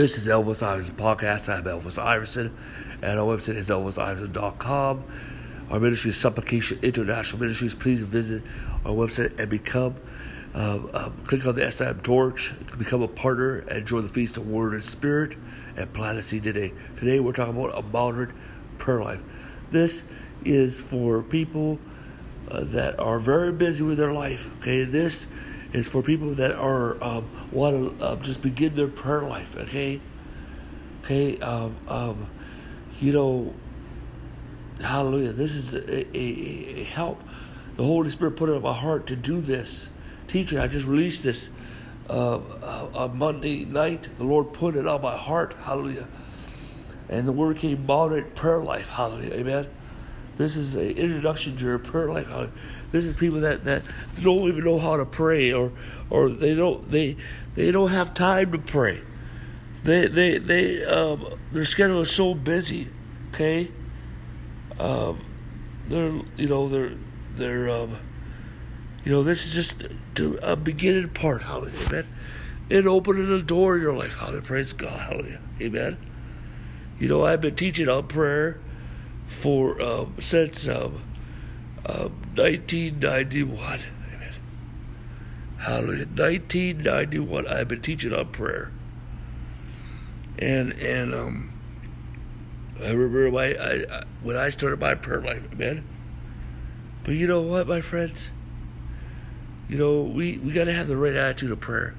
This is Elvis Iverson Podcast. I'm Elvis Iverson, and our website is elvisiverson.com. Our ministry is Supplication International Ministries. Please visit our website and become, um, um, click on the SM torch, become a partner, and join the Feast of Word and Spirit, and plant a seed today. Today we're talking about a modern prayer life. This is for people uh, that are very busy with their life. Okay, this is for people that are um, want to uh, just begin their prayer life. Okay, okay, um, um, you know, hallelujah. This is a, a, a, help. The Holy Spirit put it in my heart to do this teaching. I just released this uh, uh, on Monday night. The Lord put it on my heart. Hallelujah. And the word came moderate prayer life. Hallelujah. Amen. This is an introduction to your prayer life. Hallelujah. This is people that, that don't even know how to pray or or they don't they they don't have time to pray. They they they um, their schedule is so busy. Okay. Um, they're you know they're they're um, you know this is just to a beginning part. Hallelujah, amen. And opening the door in your life. Hallelujah, praise God. Hallelujah, amen. You know I've been teaching on prayer for um, since um, 1991. Amen. Hallelujah. 1991. I've been teaching on prayer. And and um, I remember my, I, I, when I started my prayer life, man. But you know what, my friends? You know, we, we got to have the right attitude of prayer.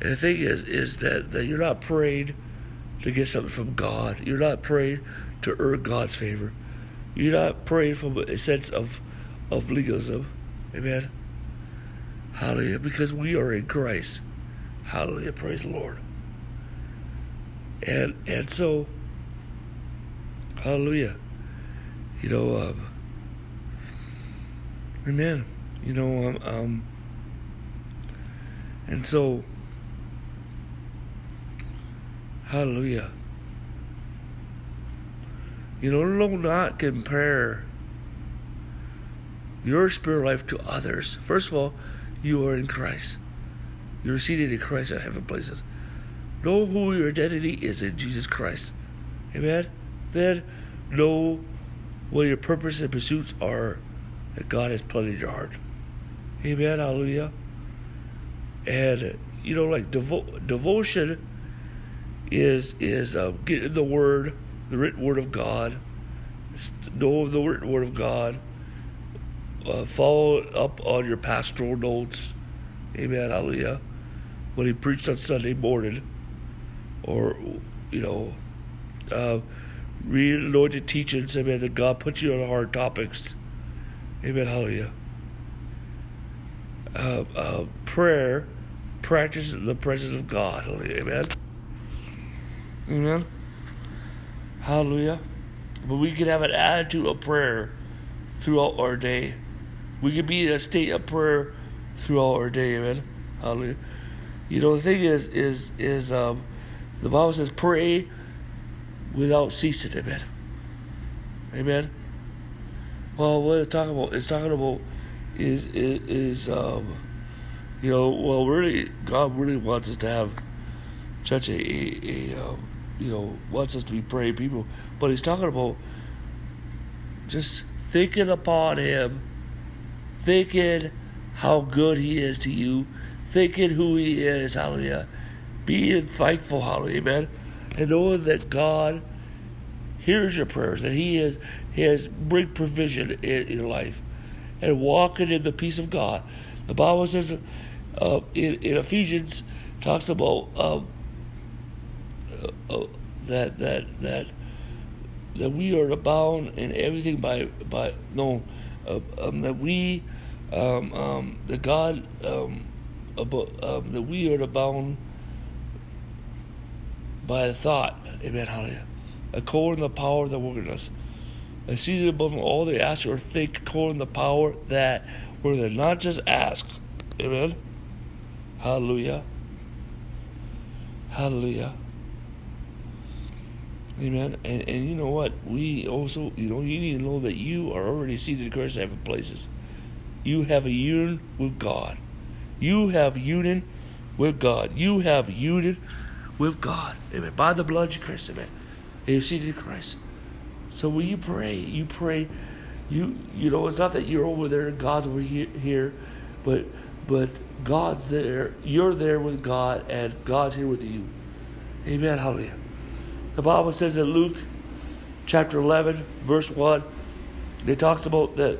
And the thing is, is that, that you're not praying to get something from God. You're not praying to earn God's favor. You're not praying from a sense of, of legalism. Amen. Hallelujah. Because we are in Christ. Hallelujah. Praise the Lord. And and so, hallelujah. You know, um, amen. You know, um, um and so, hallelujah. You know, do not compare your spiritual life to others. First of all, you are in Christ. You're seated in Christ in heaven places. Know who your identity is in Jesus Christ. Amen? Then know what your purpose and pursuits are that God has planted in your heart. Amen? Hallelujah. And, you know, like devo- devotion is is uh, getting the Word the written word of God, know the written word of God, uh, follow up on your pastoral notes. Amen. Hallelujah. When he preached on Sunday morning, or, you know, uh, read anointed teachings. Amen. That God puts you on hard topics. Amen. Hallelujah. Uh, uh, prayer, practice the presence of God. Hallelujah. Amen. Amen. Hallelujah. But we can have an attitude of prayer throughout our day. We can be in a state of prayer throughout our day, amen. Hallelujah. You know the thing is is is um the Bible says pray without ceasing, amen. Amen. Well what it's talking about it's talking about is is, is um you know, well really God really wants us to have such a, a, a um, you know, wants us to be praying people, but he's talking about just thinking upon him, thinking how good he is to you, thinking who he is, hallelujah, being thankful, hallelujah, amen, and knowing that God hears your prayers, that he is he has great provision in your life, and walking in the peace of God. The Bible says uh, in, in Ephesians talks about um, that that that that we are abound in everything by by no uh, um, that we um, um, God um, um, that we are abound by a thought. Amen. Hallelujah. According to the power that worketh us. And seated above all they ask or think according to the power that where they not just ask. Amen. Hallelujah. Hallelujah Amen. And and you know what? We also, you know, you need to know that you are already seated in Christ heaven places. You have a union with God. You have union with God. You have union with God. Amen. By the blood of Christ. Amen. And you're seated in Christ. So when you pray, you pray. You you know it's not that you're over there and God's over here, but but God's there. You're there with God, and God's here with you. Amen. Hallelujah. The Bible says in Luke chapter 11, verse 1, it talks about that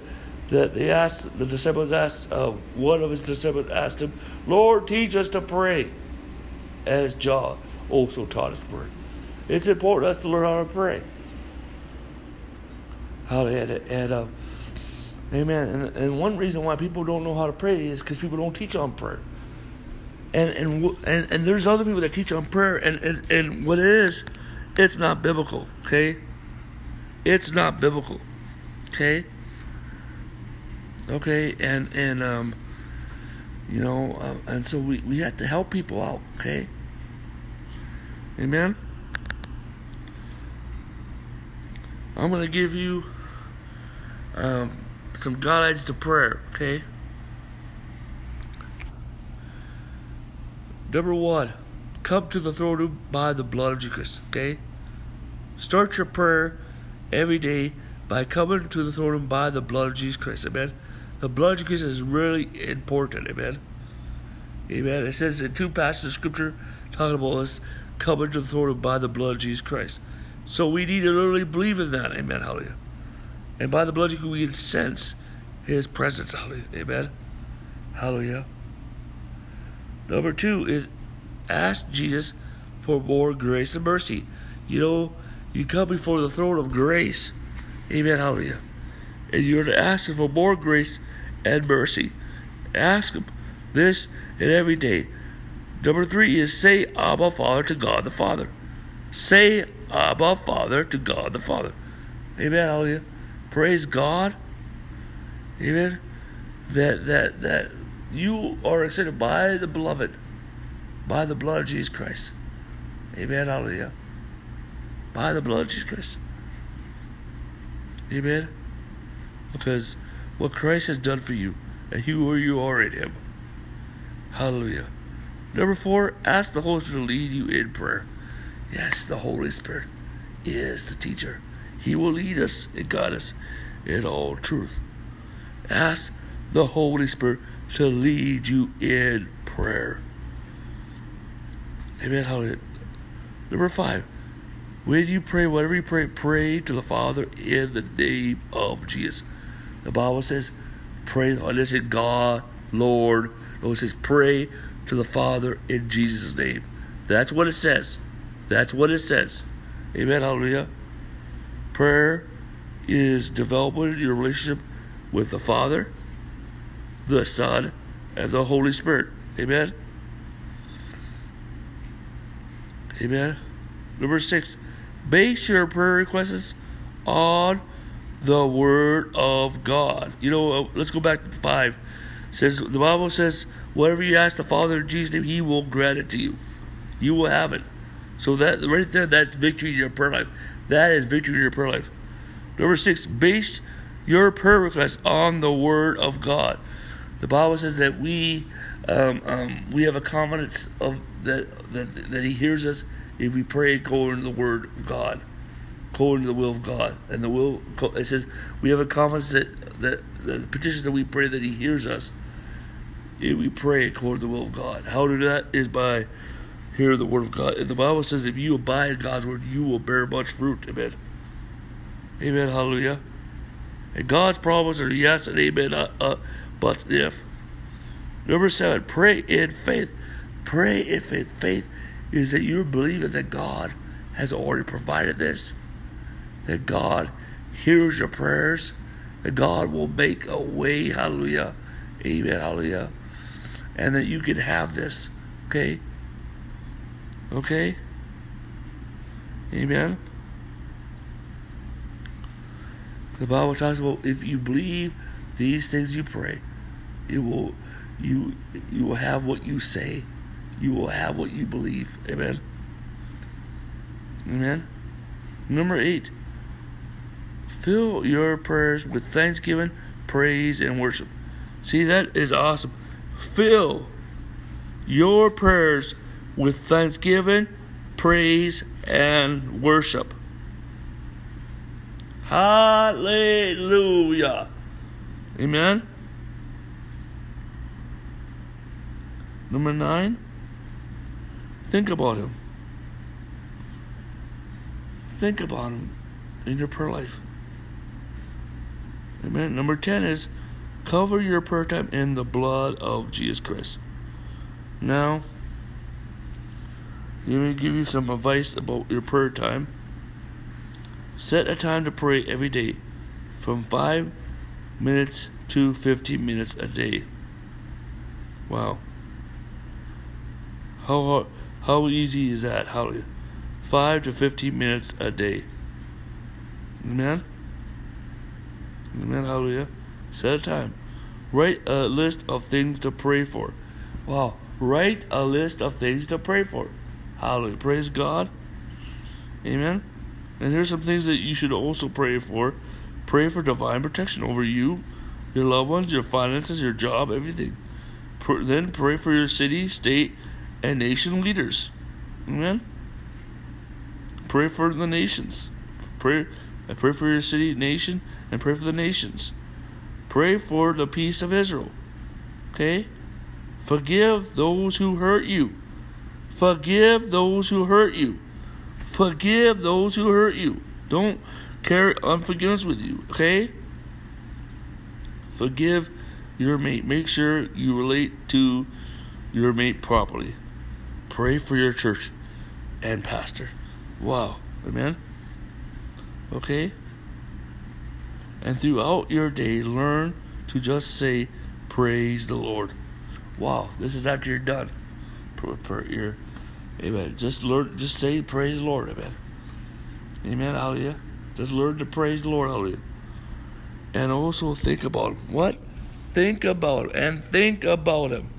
that they asked the disciples asked uh, one of his disciples asked him, "Lord, teach us to pray," as John also taught us to pray. It's important us to learn how to pray. How to and, and uh, amen. And, and one reason why people don't know how to pray is because people don't teach on prayer. And and and and there's other people that teach on prayer, and and, and what it is, it's not biblical. Okay, it's not biblical. Okay okay and and um you know uh, and so we we have to help people out okay amen i'm to give you um some guidelines to prayer okay number one come to the throne by the blood of jesus okay start your prayer every day by coming to the throne by the blood of jesus christ amen the blood of Jesus is really important, amen. Amen. It says in two passages of scripture talking about us coming to the throne by the blood of Jesus Christ. So we need to literally believe in that, amen. Hallelujah. And by the blood of Jesus, we can sense his presence, hallelujah. Amen. Hallelujah. Number two is ask Jesus for more grace and mercy. You know, you come before the throne of grace. Amen. Hallelujah. And you're to ask Him for more grace and mercy. Ask Him this and every day. Number three is say Abba Father to God the Father. Say Abba Father to God the Father. Amen. Hallelujah. Praise God. Amen. That that that you are accepted by the beloved, by the blood of Jesus Christ. Amen. Hallelujah. By the blood of Jesus Christ. Amen. Because what Christ has done for you and who you are in Him. Hallelujah. Number four, ask the Holy Spirit to lead you in prayer. Yes, the Holy Spirit is the teacher. He will lead us and guide us in all truth. Ask the Holy Spirit to lead you in prayer. Amen. Hallelujah. Number five, when you pray, whatever you pray, pray to the Father in the name of Jesus. The Bible says, pray, it says God, Lord. No, it says pray to the Father in Jesus' name. That's what it says. That's what it says. Amen. Hallelujah. Prayer is developing your relationship with the Father, the Son, and the Holy Spirit. Amen. Amen. Number six, base your prayer requests on the Word of God. You know, uh, let's go back to five. It says the Bible says, "Whatever you ask the Father in Jesus' name, He will grant it to you. You will have it." So that right there, that's victory in your prayer life. That is victory in your prayer life. Number six, base your prayer request on the Word of God. The Bible says that we um, um, we have a confidence of that, that that He hears us if we pray according to the Word of God according to the will of God. And the will it says we have a confidence that, that the petitions that we pray that He hears us. If we pray according to the will of God. How do that is by hearing the word of God. And the Bible says if you abide in God's word, you will bear much fruit. Amen. Amen. Hallelujah. And God's promises are yes and amen, uh, uh, but if. Number seven, pray in faith. Pray in faith. Faith is that you're believing that God has already provided this that God hears your prayers, that God will make a way, hallelujah, amen, hallelujah, and that you can have this, okay? Okay? Amen? The Bible talks about if you believe these things you pray, you will you you will have what you say. You will have what you believe. Amen. Amen. Number eight, Fill your prayers with thanksgiving, praise, and worship. See, that is awesome. Fill your prayers with thanksgiving, praise, and worship. Hallelujah. Amen. Number nine, think about Him. Think about Him in your prayer life. Amen. Number 10 is cover your prayer time in the blood of Jesus Christ. Now, let me give you some advice about your prayer time. Set a time to pray every day from 5 minutes to 15 minutes a day. Wow. How how easy is that? How 5 to 15 minutes a day. Amen. Amen. Hallelujah. Set a time. Write a list of things to pray for. Wow. Write a list of things to pray for. Hallelujah. Praise God. Amen. And here's some things that you should also pray for. Pray for divine protection over you, your loved ones, your finances, your job, everything. Then pray for your city, state, and nation leaders. Amen. Pray for the nations. Pray I pray for your city, nation, and pray for the nations. Pray for the peace of Israel. Okay? Forgive those who hurt you. Forgive those who hurt you. Forgive those who hurt you. Don't carry unforgiveness with you. Okay? Forgive your mate. Make sure you relate to your mate properly. Pray for your church and pastor. Wow. Amen. Okay? And throughout your day, learn to just say, Praise the Lord. Wow, this is after you're done. Per, per, you're, amen. Just learn, just say, Praise the Lord. Amen. Amen. Hallelujah. Just learn to praise the Lord. Hallelujah. And also think about Him. What? Think about Him. And think about Him.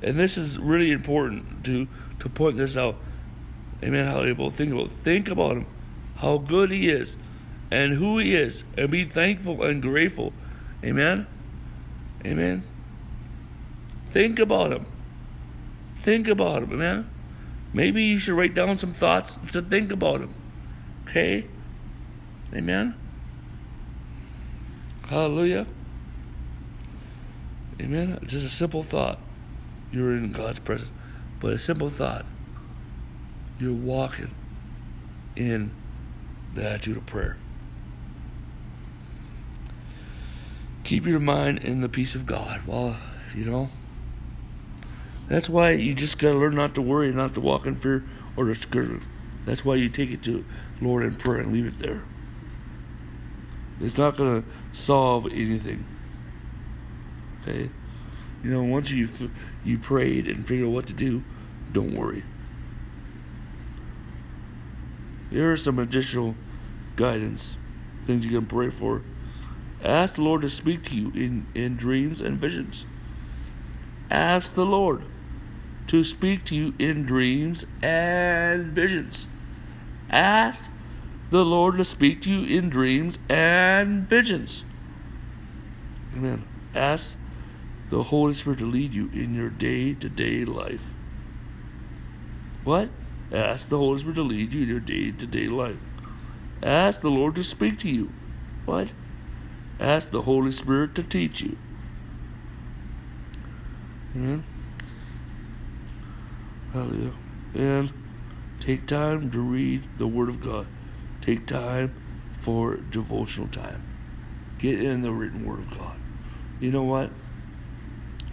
And this is really important to, to point this out. Amen. Hallelujah. Think about Think about Him. How good He is and who He is and be thankful and grateful. Amen? Amen? Think about Him. Think about Him, amen? Maybe you should write down some thoughts to think about Him. Okay? Amen? Hallelujah. Amen? Just a simple thought. You're in God's presence. But a simple thought. You're walking in the attitude of prayer. keep your mind in the peace of God. Well, you know, that's why you just got to learn not to worry, not to walk in fear or discouragement. That's why you take it to Lord in prayer and leave it there. It's not going to solve anything. Okay? You know, once you you prayed and figured out what to do, don't worry. Here are some additional guidance, things you can pray for Ask the Lord to speak to you in, in dreams and visions. Ask the Lord to speak to you in dreams and visions. Ask the Lord to speak to you in dreams and visions. Amen. Ask the Holy Spirit to lead you in your day to day life. What? Ask the Holy Spirit to lead you in your day to day life. Ask the Lord to speak to you. What? Ask the Holy Spirit to teach you. Amen. Hallelujah. And take time to read the Word of God. Take time for devotional time. Get in the written Word of God. You know what?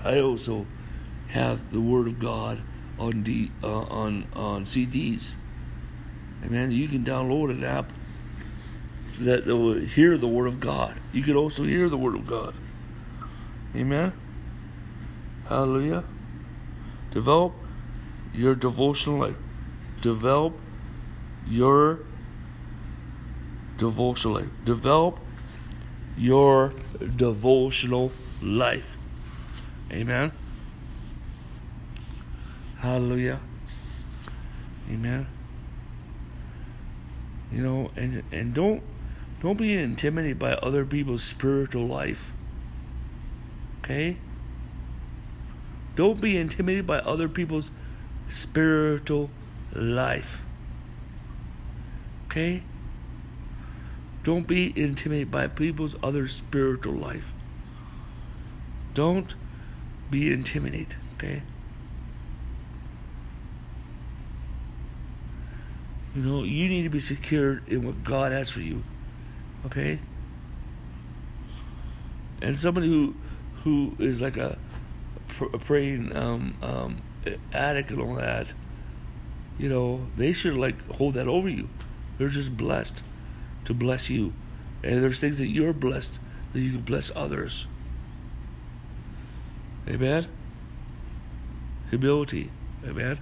I also have the Word of God on D uh, on on CDs. Amen. You can download an app that will hear the word of God. You can also hear the word of God. Amen. Hallelujah. Develop your devotional life. Develop your devotional life. Develop your devotional life. Amen. Hallelujah. Amen. You know, and and don't don't be intimidated by other people's spiritual life. Okay? Don't be intimidated by other people's spiritual life. Okay? Don't be intimidated by people's other spiritual life. Don't be intimidated, okay? You know, you need to be secured in what God has for you. Okay? And somebody who who is like a, a praying um, um, addict and all that, you know, they should like hold that over you. They're just blessed to bless you. And there's things that you're blessed that you can bless others. Amen? Humility. Amen?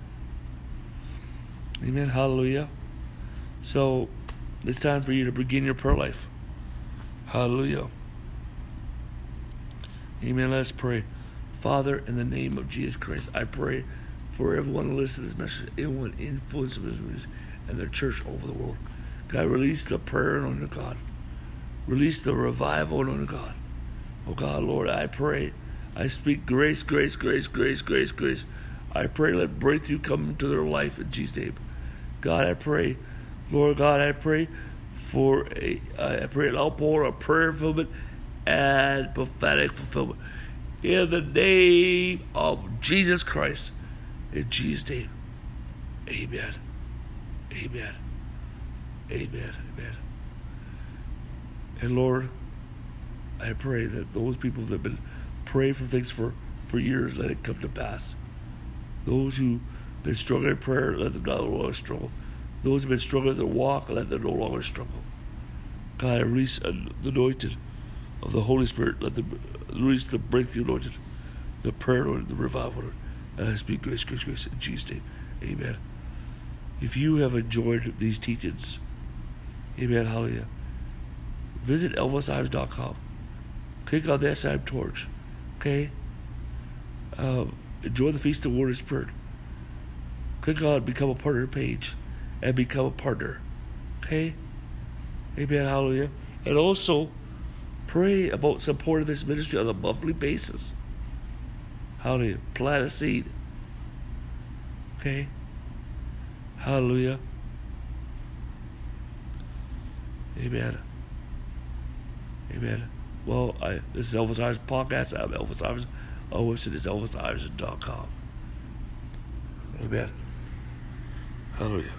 Amen. Hallelujah. So it's time for you to begin your prayer life. Hallelujah. Amen. Let's pray. Father, in the name of Jesus Christ, I pray for everyone who listens to this message, everyone influenced and their church over the world. God, release the prayer on God. Release the revival on God. Oh God, Lord, I pray. I speak grace, grace, grace, grace, grace, grace. I pray let breakthrough come into their life in Jesus' name. God, I pray. Lord God, I pray for a I pray an outpour of prayer fulfillment and prophetic fulfillment. In the name of Jesus Christ. In Jesus' name. Amen. Amen. Amen. Amen. And Lord, I pray that those people that have been praying for things for, for years, let it come to pass. Those who have been struggling in prayer, let them no longer struggle. Those who have been struggling in their walk, let them no longer struggle. God, I release the anointed of the Holy Spirit. Let them release the breakthrough anointed, the prayer anointed, the revival anointed. And I speak grace, grace, grace in Jesus' name. Amen. If you have enjoyed these teachings, Amen. Hallelujah. Visit ElvisIves.com. Click on the SIM torch. Okay? Um, enjoy the Feast of and Spirit. Click on Become a Partner page and become a partner. Okay? Amen. Hallelujah. And also, pray about supporting this ministry on a monthly basis. Hallelujah. Plant a seed. Okay? Hallelujah. Amen. Amen. Well, I, this is Elvis Iverson Podcast. I'm Elvis Iverson. Our oh, website is elvisiverson.com. Amen. Hallelujah.